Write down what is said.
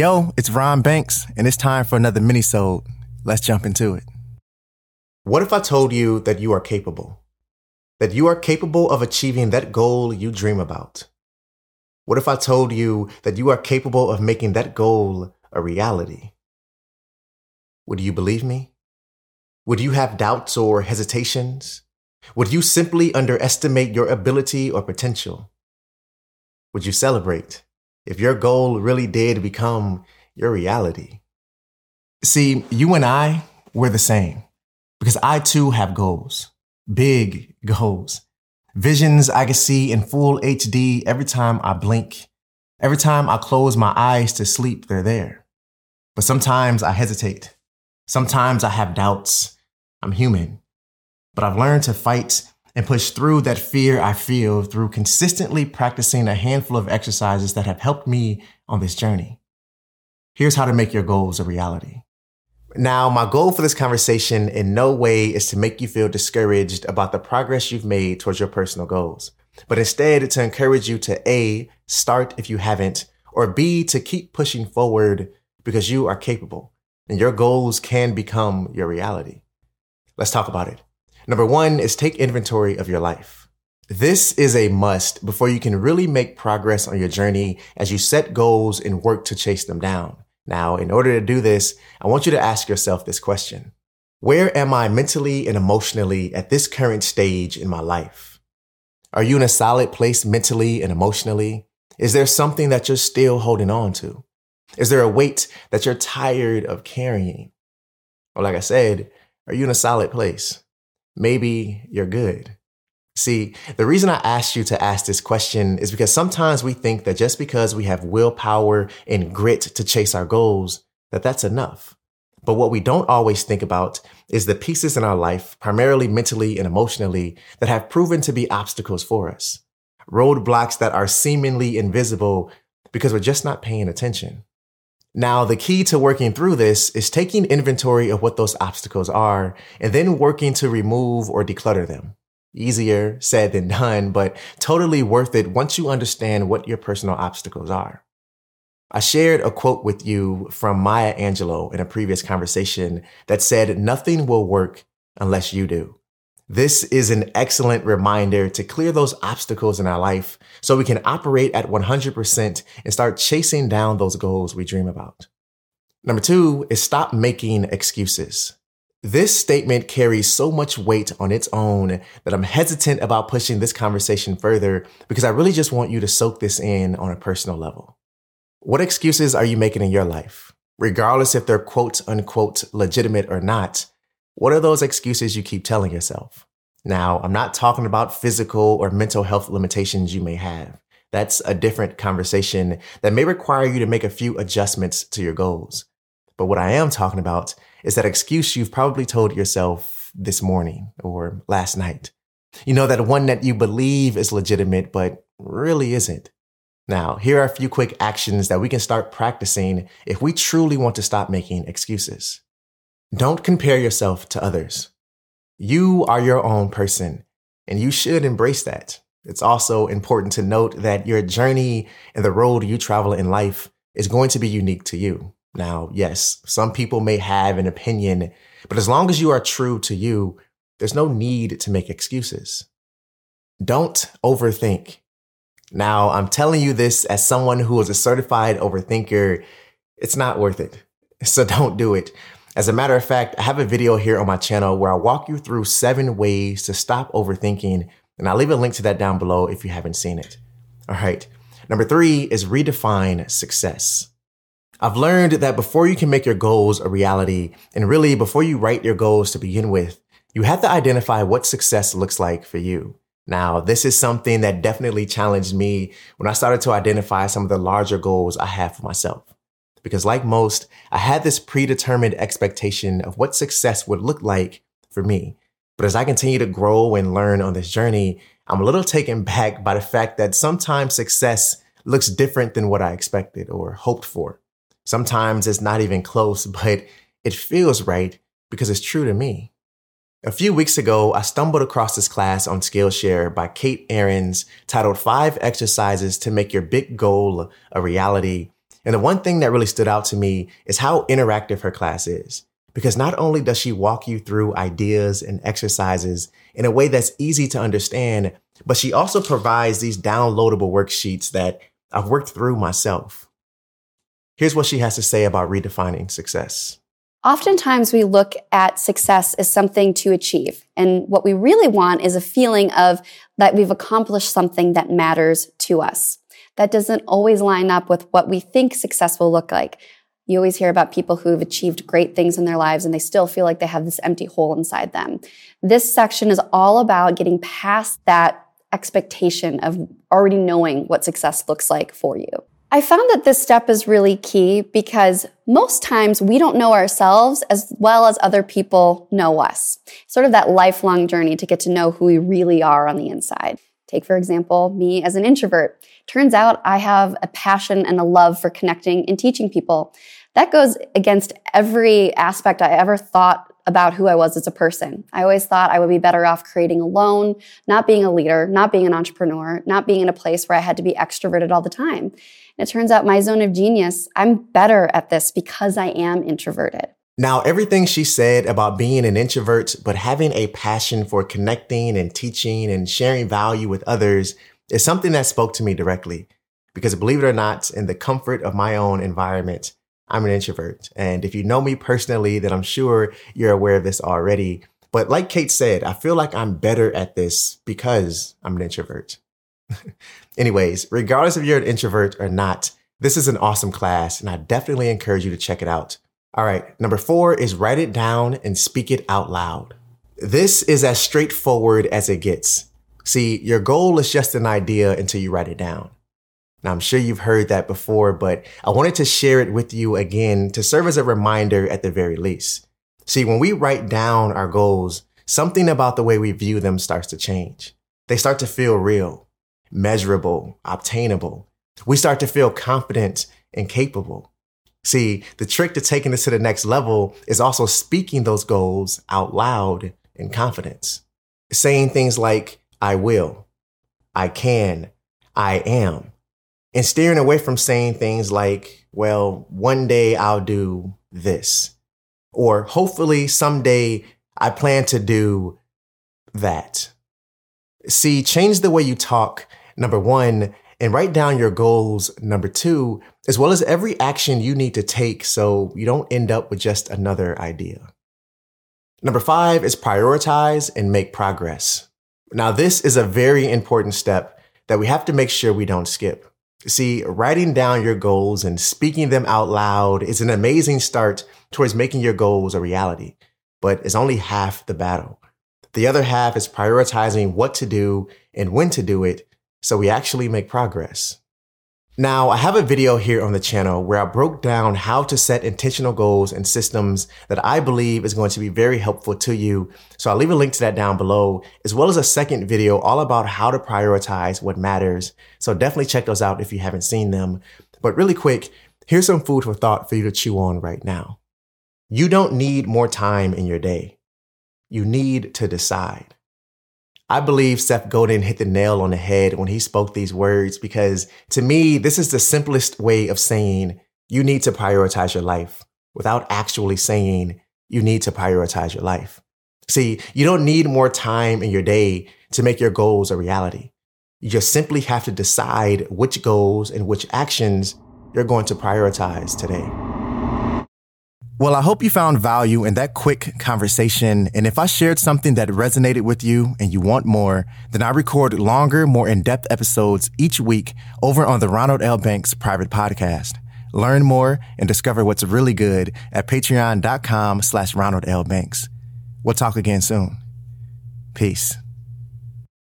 Yo, it's Ron Banks, and it's time for another mini-sode. Let's jump into it. What if I told you that you are capable? That you are capable of achieving that goal you dream about? What if I told you that you are capable of making that goal a reality? Would you believe me? Would you have doubts or hesitations? Would you simply underestimate your ability or potential? Would you celebrate? If your goal really did become your reality. See, you and I, we're the same because I too have goals, big goals, visions I can see in full HD every time I blink. Every time I close my eyes to sleep, they're there. But sometimes I hesitate. Sometimes I have doubts. I'm human. But I've learned to fight and push through that fear I feel through consistently practicing a handful of exercises that have helped me on this journey. Here's how to make your goals a reality. Now, my goal for this conversation in no way is to make you feel discouraged about the progress you've made towards your personal goals, but instead to encourage you to A, start if you haven't, or B, to keep pushing forward because you are capable and your goals can become your reality. Let's talk about it. Number one is take inventory of your life. This is a must before you can really make progress on your journey as you set goals and work to chase them down. Now, in order to do this, I want you to ask yourself this question. Where am I mentally and emotionally at this current stage in my life? Are you in a solid place mentally and emotionally? Is there something that you're still holding on to? Is there a weight that you're tired of carrying? Or like I said, are you in a solid place? Maybe you're good. See, the reason I asked you to ask this question is because sometimes we think that just because we have willpower and grit to chase our goals, that that's enough. But what we don't always think about is the pieces in our life, primarily mentally and emotionally, that have proven to be obstacles for us. Roadblocks that are seemingly invisible because we're just not paying attention. Now, the key to working through this is taking inventory of what those obstacles are and then working to remove or declutter them. Easier said than done, but totally worth it once you understand what your personal obstacles are. I shared a quote with you from Maya Angelou in a previous conversation that said, nothing will work unless you do. This is an excellent reminder to clear those obstacles in our life so we can operate at 100% and start chasing down those goals we dream about. Number two is stop making excuses. This statement carries so much weight on its own that I'm hesitant about pushing this conversation further because I really just want you to soak this in on a personal level. What excuses are you making in your life? Regardless if they're quote unquote legitimate or not, what are those excuses you keep telling yourself? Now, I'm not talking about physical or mental health limitations you may have. That's a different conversation that may require you to make a few adjustments to your goals. But what I am talking about is that excuse you've probably told yourself this morning or last night. You know, that one that you believe is legitimate, but really isn't. Now, here are a few quick actions that we can start practicing if we truly want to stop making excuses. Don't compare yourself to others. You are your own person and you should embrace that. It's also important to note that your journey and the road you travel in life is going to be unique to you. Now, yes, some people may have an opinion, but as long as you are true to you, there's no need to make excuses. Don't overthink. Now, I'm telling you this as someone who is a certified overthinker. It's not worth it. So don't do it. As a matter of fact, I have a video here on my channel where I walk you through seven ways to stop overthinking, and I'll leave a link to that down below if you haven't seen it. All right. Number three is redefine success. I've learned that before you can make your goals a reality, and really before you write your goals to begin with, you have to identify what success looks like for you. Now, this is something that definitely challenged me when I started to identify some of the larger goals I have for myself because like most, I had this predetermined expectation of what success would look like for me. But as I continue to grow and learn on this journey, I'm a little taken back by the fact that sometimes success looks different than what I expected or hoped for. Sometimes it's not even close, but it feels right because it's true to me. A few weeks ago, I stumbled across this class on Skillshare by Kate Arends titled Five Exercises to Make Your Big Goal a Reality And the one thing that really stood out to me is how interactive her class is. Because not only does she walk you through ideas and exercises in a way that's easy to understand, but she also provides these downloadable worksheets that I've worked through myself. Here's what she has to say about redefining success. Oftentimes, we look at success as something to achieve. And what we really want is a feeling of that we've accomplished something that matters to us. That doesn't always line up with what we think success will look like. You always hear about people who've achieved great things in their lives and they still feel like they have this empty hole inside them. This section is all about getting past that expectation of already knowing what success looks like for you. I found that this step is really key because most times we don't know ourselves as well as other people know us. Sort of that lifelong journey to get to know who we really are on the inside. Take, for example, me as an introvert. Turns out I have a passion and a love for connecting and teaching people. That goes against every aspect I ever thought about who I was as a person. I always thought I would be better off creating alone, not being a leader, not being an entrepreneur, not being in a place where I had to be extroverted all the time. And it turns out my zone of genius, I'm better at this because I am introverted. Now, everything she said about being an introvert, but having a passion for connecting and teaching and sharing value with others is something that spoke to me directly. Because believe it or not, in the comfort of my own environment, I'm an introvert. And if you know me personally, then I'm sure you're aware of this already. But like Kate said, I feel like I'm better at this because I'm an introvert. Anyways, regardless if you're an introvert or not, this is an awesome class and I definitely encourage you to check it out. All right. Number four is write it down and speak it out loud. This is as straightforward as it gets. See, your goal is just an idea until you write it down. Now, I'm sure you've heard that before, but I wanted to share it with you again to serve as a reminder at the very least. See, when we write down our goals, something about the way we view them starts to change. They start to feel real, measurable, obtainable. We start to feel confident and capable. See, the trick to taking this to the next level is also speaking those goals out loud in confidence. Saying things like, I will, I can, I am and steering away from saying things like, well, one day I'll do this, or hopefully someday I plan to do that. See, change the way you talk, number one, and write down your goals, number two, as well as every action you need to take so you don't end up with just another idea. Number five is prioritize and make progress. Now, this is a very important step that we have to make sure we don't skip. See, writing down your goals and speaking them out loud is an amazing start towards making your goals a reality, but it's only half the battle. The other half is prioritizing what to do and when to do it so we actually make progress. Now, I have a video here on the channel where I broke down how to set intentional goals and systems that I believe is going to be very helpful to you. So I'll leave a link to that down below, as well as a second video all about how to prioritize what matters. So definitely check those out if you haven't seen them. But really quick, here's some food for thought for you to chew on right now. You don't need more time in your day. You need to decide. I believe Seth Godin hit the nail on the head when he spoke these words because to me, this is the simplest way of saying you need to prioritize your life without actually saying you need to prioritize your life. See, you don't need more time in your day to make your goals a reality. You just simply have to decide which goals and which actions you're going to prioritize today. Well, I hope you found value in that quick conversation. And if I shared something that resonated with you and you want more, then I record longer, more in-depth episodes each week over on the Ronald L. Banks private podcast. Learn more and discover what's really good at patreon.com slash Ronald L. Banks. We'll talk again soon. Peace.